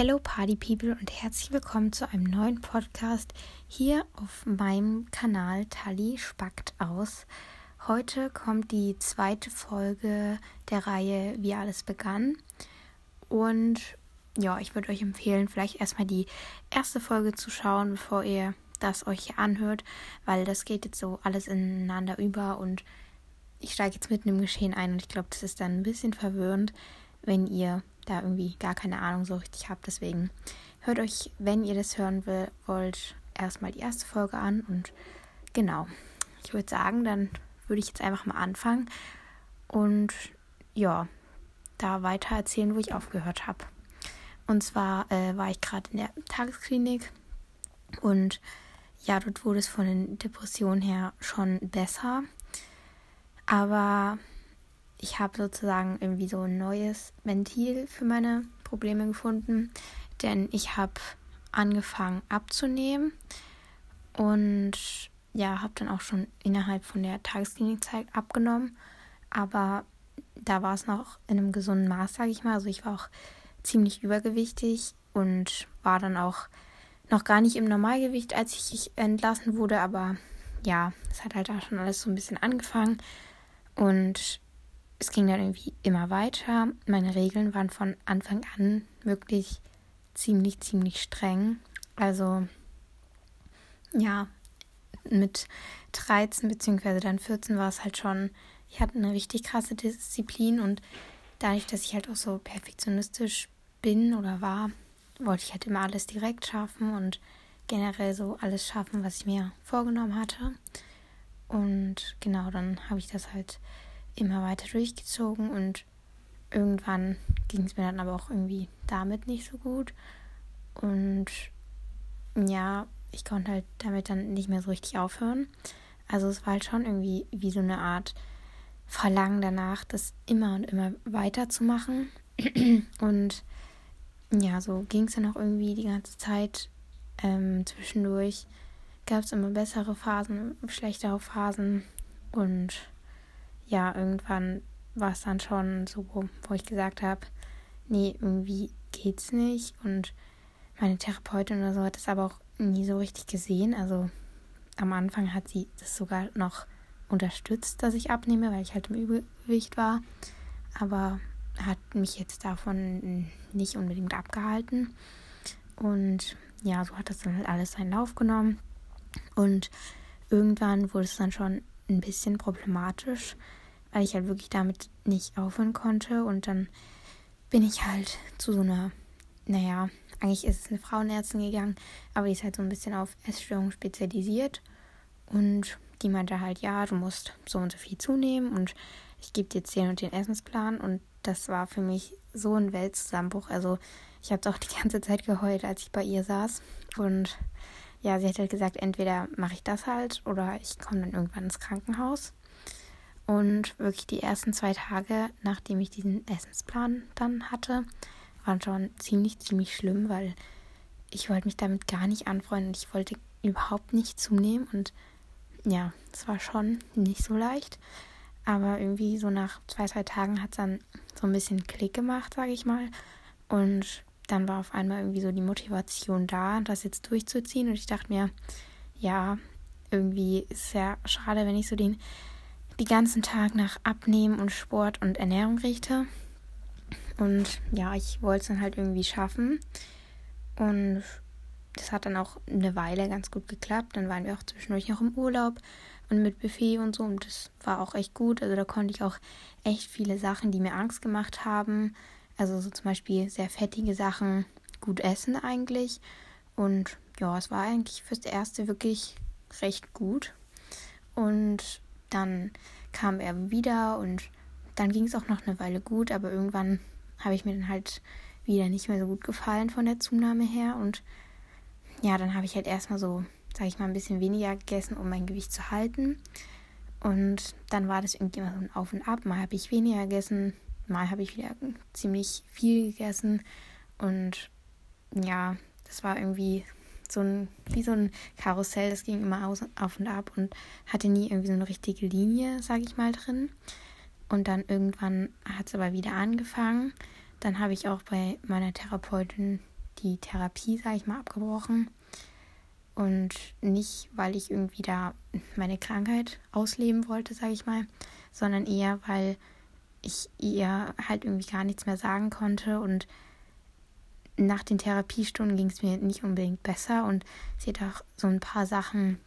Hello Party People und herzlich willkommen zu einem neuen Podcast hier auf meinem Kanal Tali spackt aus. Heute kommt die zweite Folge der Reihe Wie alles begann. Und ja, ich würde euch empfehlen, vielleicht erstmal die erste Folge zu schauen, bevor ihr das euch hier anhört, weil das geht jetzt so alles ineinander über und ich steige jetzt mitten im Geschehen ein und ich glaube, das ist dann ein bisschen verwirrend, wenn ihr da irgendwie gar keine Ahnung so richtig habt. Deswegen hört euch, wenn ihr das hören will, wollt, erstmal die erste Folge an. Und genau, ich würde sagen, dann würde ich jetzt einfach mal anfangen und ja, da weiter erzählen, wo ich aufgehört habe. Und zwar äh, war ich gerade in der Tagesklinik und ja, dort wurde es von den Depressionen her schon besser. Aber ich habe sozusagen irgendwie so ein neues Ventil für meine Probleme gefunden, denn ich habe angefangen abzunehmen und ja, habe dann auch schon innerhalb von der Tagesklinikzeit abgenommen, aber da war es noch in einem gesunden Maß, sage ich mal. Also ich war auch ziemlich übergewichtig und war dann auch noch gar nicht im Normalgewicht, als ich entlassen wurde, aber ja, es hat halt auch schon alles so ein bisschen angefangen. Und es ging dann irgendwie immer weiter. Meine Regeln waren von Anfang an wirklich ziemlich, ziemlich streng. Also ja, mit 13 bzw. dann 14 war es halt schon, ich hatte eine richtig krasse Disziplin und dadurch, dass ich halt auch so perfektionistisch bin oder war, wollte ich halt immer alles direkt schaffen und generell so alles schaffen, was ich mir vorgenommen hatte. Und genau, dann habe ich das halt immer weiter durchgezogen und irgendwann ging es mir dann aber auch irgendwie damit nicht so gut. Und ja, ich konnte halt damit dann nicht mehr so richtig aufhören. Also es war halt schon irgendwie wie so eine Art Verlangen danach, das immer und immer weiterzumachen. und ja, so ging es dann auch irgendwie die ganze Zeit. Ähm, zwischendurch gab es immer bessere Phasen, schlechtere Phasen. Und ja, irgendwann war es dann schon so, wo ich gesagt habe, nee, irgendwie geht's nicht. Und meine Therapeutin oder so hat es aber auch nie so richtig gesehen. Also am Anfang hat sie das sogar noch unterstützt, dass ich abnehme, weil ich halt im Übergewicht war. Aber hat mich jetzt davon nicht unbedingt abgehalten. Und ja, so hat das dann halt alles seinen Lauf genommen. Und irgendwann wurde es dann schon ein bisschen problematisch, weil ich halt wirklich damit nicht aufhören konnte. Und dann bin ich halt zu so einer, naja, eigentlich ist es eine Frauenärztin gegangen, aber die ist halt so ein bisschen auf Essstörungen spezialisiert. Und die meinte halt, ja, du musst so und so viel zunehmen und ich gebe dir den und den Essensplan. Und das war für mich so ein Weltzusammenbruch. Also ich habe auch die ganze Zeit geheult, als ich bei ihr saß. Und ja, sie hat halt gesagt, entweder mache ich das halt oder ich komme dann irgendwann ins Krankenhaus. Und wirklich die ersten zwei Tage, nachdem ich diesen Essensplan dann hatte, waren schon ziemlich, ziemlich schlimm, weil ich wollte mich damit gar nicht anfreunden. Ich wollte überhaupt nicht zunehmen und ja, es war schon nicht so leicht. Aber irgendwie so nach zwei, drei Tagen hat es dann so ein bisschen Klick gemacht, sage ich mal. Und dann war auf einmal irgendwie so die Motivation da, das jetzt durchzuziehen. Und ich dachte mir, ja, irgendwie ist es ja schade, wenn ich so den die ganzen Tag nach Abnehmen und Sport und Ernährung richte. Und ja, ich wollte es dann halt irgendwie schaffen. Und das hat dann auch eine Weile ganz gut geklappt. Dann waren wir auch zwischendurch noch im Urlaub und mit Buffet und so. Und das war auch echt gut. Also da konnte ich auch echt viele Sachen, die mir Angst gemacht haben. Also so zum Beispiel sehr fettige Sachen gut essen eigentlich. Und ja, es war eigentlich fürs Erste wirklich recht gut. Und dann kam er wieder und dann ging es auch noch eine Weile gut, aber irgendwann habe ich mir dann halt wieder nicht mehr so gut gefallen von der Zunahme her und ja, dann habe ich halt erstmal so, sage ich mal, ein bisschen weniger gegessen, um mein Gewicht zu halten. Und dann war das irgendwie immer so ein Auf und Ab. Mal habe ich weniger gegessen, mal habe ich wieder ziemlich viel gegessen. Und ja, das war irgendwie so ein, wie so ein Karussell, das ging immer aus, auf und ab und hatte nie irgendwie so eine richtige Linie, sage ich mal, drin. Und dann irgendwann hat es aber wieder angefangen. Dann habe ich auch bei meiner Therapeutin die Therapie, sage ich mal, abgebrochen. Und nicht, weil ich irgendwie da meine Krankheit ausleben wollte, sage ich mal, sondern eher, weil ich ihr halt irgendwie gar nichts mehr sagen konnte und nach den Therapiestunden ging es mir nicht unbedingt besser und sie hat auch so ein paar Sachen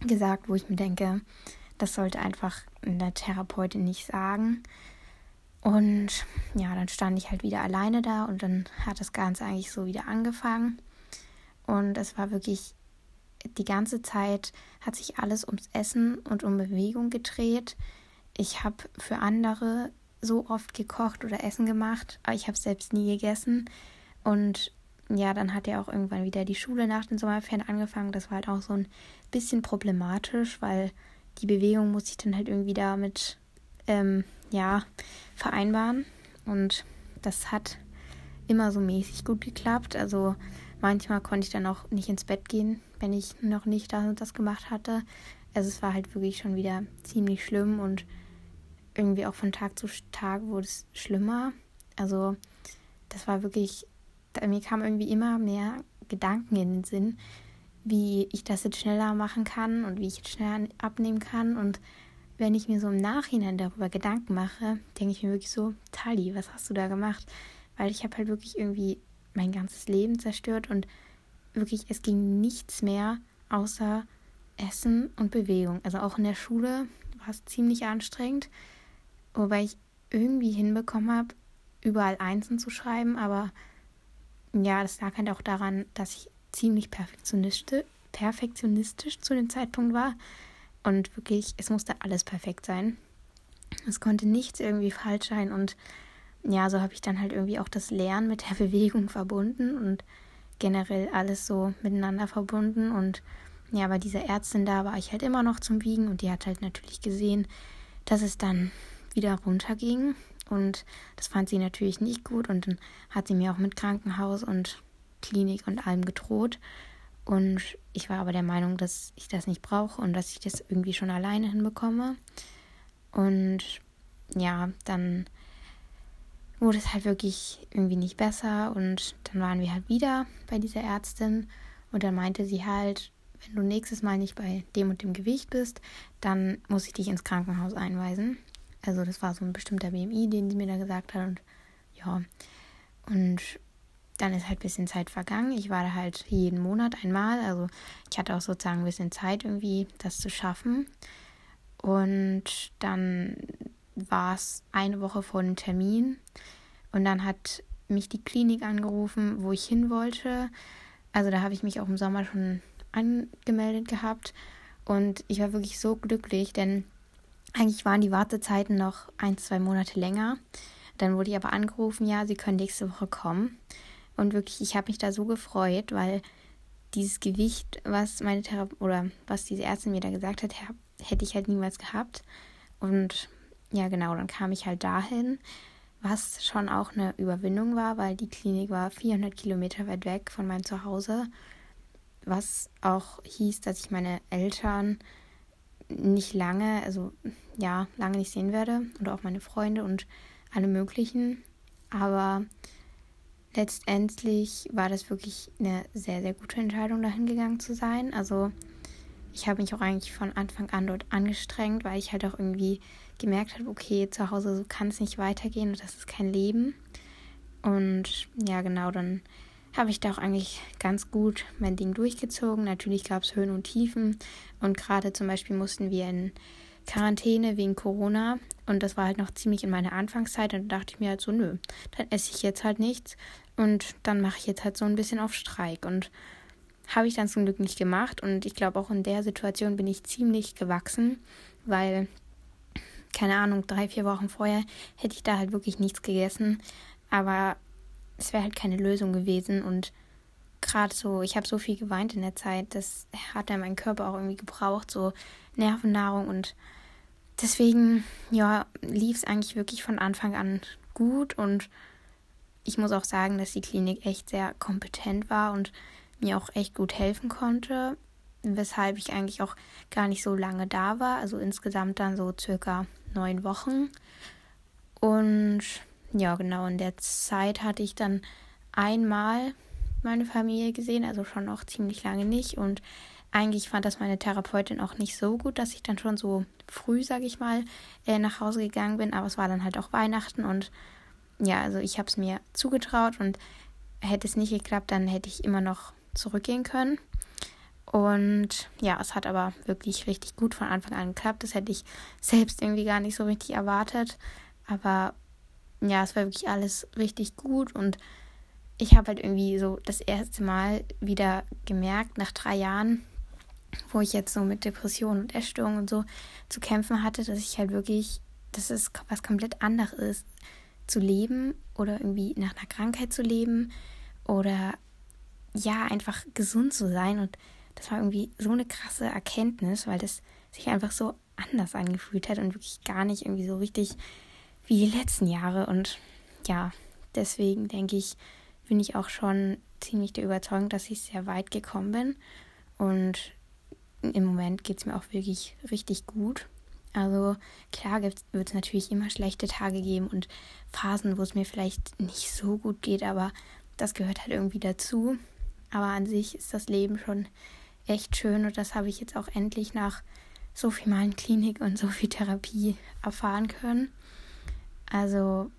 gesagt, wo ich mir denke, das sollte einfach eine Therapeutin nicht sagen. Und ja, dann stand ich halt wieder alleine da und dann hat das Ganze eigentlich so wieder angefangen. Und es war wirklich die ganze Zeit hat sich alles ums Essen und um Bewegung gedreht. Ich habe für andere so oft gekocht oder Essen gemacht, aber ich habe selbst nie gegessen. Und ja, dann hat ja auch irgendwann wieder die Schule nach den Sommerferien angefangen. Das war halt auch so ein bisschen problematisch, weil die Bewegung muss ich dann halt irgendwie damit ähm, ja, vereinbaren. Und das hat immer so mäßig gut geklappt. Also manchmal konnte ich dann auch nicht ins Bett gehen, wenn ich noch nicht das und das gemacht hatte. Also es war halt wirklich schon wieder ziemlich schlimm und irgendwie auch von Tag zu Tag wurde es schlimmer. Also das war wirklich, mir kam irgendwie immer mehr Gedanken in den Sinn, wie ich das jetzt schneller machen kann und wie ich jetzt schneller abnehmen kann. Und wenn ich mir so im Nachhinein darüber Gedanken mache, denke ich mir wirklich so, Tali, was hast du da gemacht? Weil ich habe halt wirklich irgendwie mein ganzes Leben zerstört und wirklich, es ging nichts mehr außer Essen und Bewegung. Also auch in der Schule war es ziemlich anstrengend, wobei ich irgendwie hinbekommen habe, überall Einsen zu schreiben, aber ja, das lag halt auch daran, dass ich ziemlich perfektionistisch, zu dem Zeitpunkt war und wirklich, es musste alles perfekt sein. Es konnte nichts irgendwie falsch sein und ja, so habe ich dann halt irgendwie auch das Lernen mit der Bewegung verbunden und generell alles so miteinander verbunden. Und ja, bei dieser Ärztin da war ich halt immer noch zum Wiegen und die hat halt natürlich gesehen, dass es dann wieder runterging. Und das fand sie natürlich nicht gut. Und dann hat sie mir auch mit Krankenhaus und Klinik und allem gedroht. Und ich war aber der Meinung, dass ich das nicht brauche und dass ich das irgendwie schon alleine hinbekomme. Und ja, dann wurde es halt wirklich irgendwie nicht besser und dann waren wir halt wieder bei dieser Ärztin und dann meinte sie halt, wenn du nächstes Mal nicht bei dem und dem Gewicht bist, dann muss ich dich ins Krankenhaus einweisen. Also das war so ein bestimmter BMI, den sie mir da gesagt hat und ja. Und dann ist halt ein bisschen Zeit vergangen. Ich war da halt jeden Monat einmal. Also ich hatte auch sozusagen ein bisschen Zeit irgendwie, das zu schaffen. Und dann war es eine Woche vor dem Termin und dann hat mich die Klinik angerufen, wo ich hin wollte. Also da habe ich mich auch im Sommer schon angemeldet gehabt und ich war wirklich so glücklich, denn eigentlich waren die Wartezeiten noch ein, zwei Monate länger. Dann wurde ich aber angerufen, ja, sie können nächste Woche kommen. Und wirklich, ich habe mich da so gefreut, weil dieses Gewicht, was meine Therape oder was diese Ärztin mir da gesagt hat, hätte ich halt niemals gehabt. Und ja, genau, dann kam ich halt dahin, was schon auch eine Überwindung war, weil die Klinik war 400 Kilometer weit weg von meinem Zuhause, was auch hieß, dass ich meine Eltern nicht lange, also ja, lange nicht sehen werde oder auch meine Freunde und alle möglichen. Aber letztendlich war das wirklich eine sehr, sehr gute Entscheidung, dahin gegangen zu sein. Also ich habe mich auch eigentlich von Anfang an dort angestrengt, weil ich halt auch irgendwie gemerkt habe, okay, zu Hause so kann es nicht weitergehen und das ist kein Leben. Und ja, genau, dann habe ich da auch eigentlich ganz gut mein Ding durchgezogen. Natürlich gab es Höhen und Tiefen. Und gerade zum Beispiel mussten wir in Quarantäne wegen Corona. Und das war halt noch ziemlich in meiner Anfangszeit. Und da dachte ich mir halt so, nö, dann esse ich jetzt halt nichts. Und dann mache ich jetzt halt so ein bisschen auf Streik. Und habe ich dann zum Glück nicht gemacht. Und ich glaube auch in der Situation bin ich ziemlich gewachsen, weil keine Ahnung, drei, vier Wochen vorher hätte ich da halt wirklich nichts gegessen. Aber es wäre halt keine Lösung gewesen. Und gerade so, ich habe so viel geweint in der Zeit, das hat dann mein Körper auch irgendwie gebraucht, so Nervennahrung. Und deswegen, ja, lief es eigentlich wirklich von Anfang an gut. Und ich muss auch sagen, dass die Klinik echt sehr kompetent war und mir auch echt gut helfen konnte weshalb ich eigentlich auch gar nicht so lange da war. Also insgesamt dann so circa neun Wochen. Und ja, genau in der Zeit hatte ich dann einmal meine Familie gesehen, also schon noch ziemlich lange nicht. Und eigentlich fand das meine Therapeutin auch nicht so gut, dass ich dann schon so früh, sage ich mal, äh, nach Hause gegangen bin. Aber es war dann halt auch Weihnachten und ja, also ich habe es mir zugetraut und hätte es nicht geklappt, dann hätte ich immer noch zurückgehen können. Und ja, es hat aber wirklich richtig gut von Anfang an geklappt. Das hätte ich selbst irgendwie gar nicht so richtig erwartet. Aber ja, es war wirklich alles richtig gut und ich habe halt irgendwie so das erste Mal wieder gemerkt, nach drei Jahren, wo ich jetzt so mit Depressionen und Essstörungen und so zu kämpfen hatte, dass ich halt wirklich, dass es was komplett anderes ist, zu leben oder irgendwie nach einer Krankheit zu leben oder ja, einfach gesund zu sein. Und das war irgendwie so eine krasse Erkenntnis, weil das sich einfach so anders angefühlt hat und wirklich gar nicht irgendwie so richtig wie die letzten Jahre. Und ja, deswegen denke ich, bin ich auch schon ziemlich der Überzeugung, dass ich sehr weit gekommen bin. Und im Moment geht es mir auch wirklich richtig gut. Also klar wird es natürlich immer schlechte Tage geben und Phasen, wo es mir vielleicht nicht so gut geht, aber das gehört halt irgendwie dazu. Aber an sich ist das Leben schon echt schön und das habe ich jetzt auch endlich nach so viel Mal in Klinik und so viel Therapie erfahren können. Also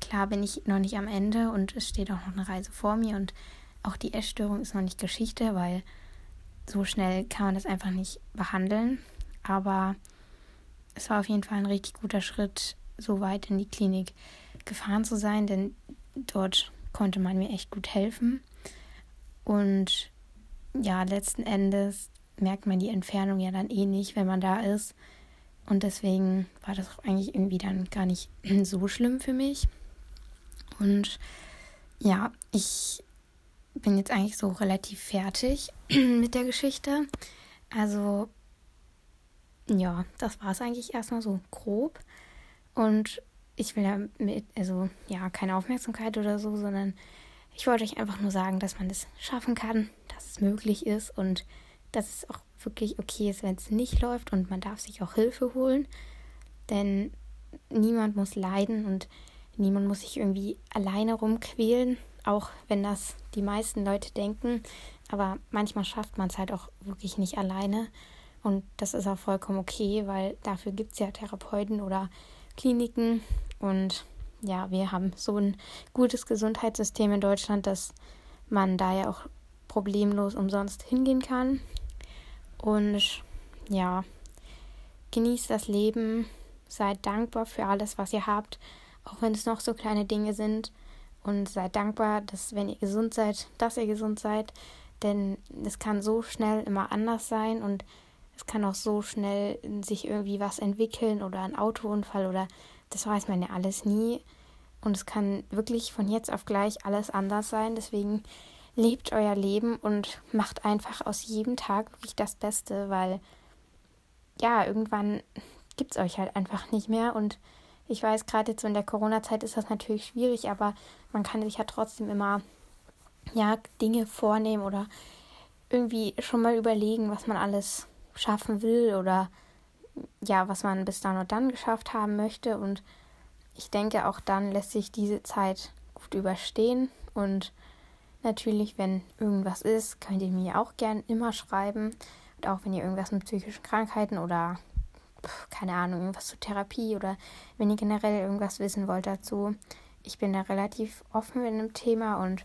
klar bin ich noch nicht am Ende und es steht auch noch eine Reise vor mir und auch die Essstörung ist noch nicht Geschichte, weil so schnell kann man das einfach nicht behandeln. Aber es war auf jeden Fall ein richtig guter Schritt, so weit in die Klinik gefahren zu sein, denn dort konnte man mir echt gut helfen. Und ja, letzten Endes merkt man die Entfernung ja dann eh nicht, wenn man da ist. Und deswegen war das auch eigentlich irgendwie dann gar nicht so schlimm für mich. Und ja, ich bin jetzt eigentlich so relativ fertig mit der Geschichte. Also ja, das war es eigentlich erstmal so grob. Und ich will ja mit, also ja, keine Aufmerksamkeit oder so, sondern ich wollte euch einfach nur sagen, dass man das schaffen kann, dass es möglich ist und dass es auch wirklich okay ist, wenn es nicht läuft und man darf sich auch Hilfe holen. Denn niemand muss leiden und niemand muss sich irgendwie alleine rumquälen, auch wenn das die meisten Leute denken. Aber manchmal schafft man es halt auch wirklich nicht alleine. Und das ist auch vollkommen okay, weil dafür gibt es ja Therapeuten oder Kliniken. Und ja, wir haben so ein gutes Gesundheitssystem in Deutschland, dass man da ja auch problemlos umsonst hingehen kann. Und ja, genießt das Leben, seid dankbar für alles, was ihr habt, auch wenn es noch so kleine Dinge sind. Und seid dankbar, dass wenn ihr gesund seid, dass ihr gesund seid. Denn es kann so schnell immer anders sein und es kann auch so schnell sich irgendwie was entwickeln oder ein Autounfall oder das weiß man ja alles nie. Und es kann wirklich von jetzt auf gleich alles anders sein. Deswegen lebt euer Leben und macht einfach aus jedem Tag wirklich das Beste, weil ja, irgendwann gibt es euch halt einfach nicht mehr. Und ich weiß, gerade jetzt so in der Corona-Zeit ist das natürlich schwierig, aber man kann sich ja trotzdem immer ja, Dinge vornehmen oder irgendwie schon mal überlegen, was man alles schaffen will oder ja, was man bis dann und dann geschafft haben möchte. Und ich denke, auch dann lässt sich diese Zeit gut überstehen und Natürlich, wenn irgendwas ist, könnt ihr mir auch gern immer schreiben. Und auch wenn ihr irgendwas mit psychischen Krankheiten oder keine Ahnung, irgendwas zur Therapie oder wenn ihr generell irgendwas wissen wollt dazu. Ich bin da relativ offen mit dem Thema und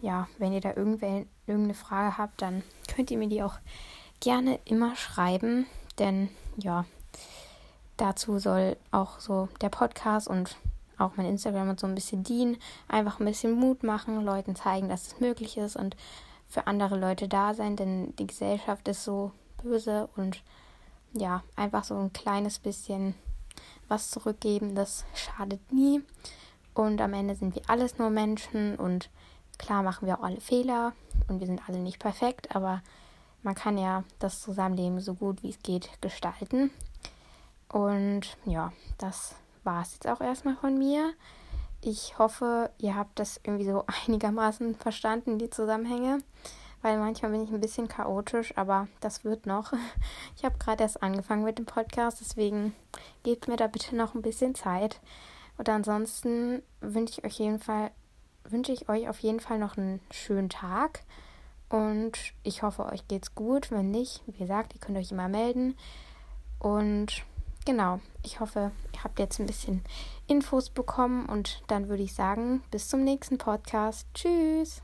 ja, wenn ihr da irgendeine Frage habt, dann könnt ihr mir die auch gerne immer schreiben, denn ja, dazu soll auch so der Podcast und auch mein Instagram und so ein bisschen dienen. Einfach ein bisschen Mut machen, Leuten zeigen, dass es möglich ist und für andere Leute da sein, denn die Gesellschaft ist so böse und ja, einfach so ein kleines bisschen was zurückgeben, das schadet nie. Und am Ende sind wir alles nur Menschen und klar machen wir auch alle Fehler und wir sind alle nicht perfekt, aber man kann ja das Zusammenleben so gut wie es geht gestalten. Und ja, das war es jetzt auch erstmal von mir. Ich hoffe, ihr habt das irgendwie so einigermaßen verstanden, die Zusammenhänge, weil manchmal bin ich ein bisschen chaotisch, aber das wird noch. Ich habe gerade erst angefangen mit dem Podcast, deswegen gebt mir da bitte noch ein bisschen Zeit. Und ansonsten wünsche ich euch jeden Fall wünsche ich euch auf jeden Fall noch einen schönen Tag. Und ich hoffe, euch geht's gut. Wenn nicht, wie gesagt, ihr könnt euch immer melden. Und genau, ich hoffe, ihr habt jetzt ein bisschen Infos bekommen. Und dann würde ich sagen, bis zum nächsten Podcast. Tschüss.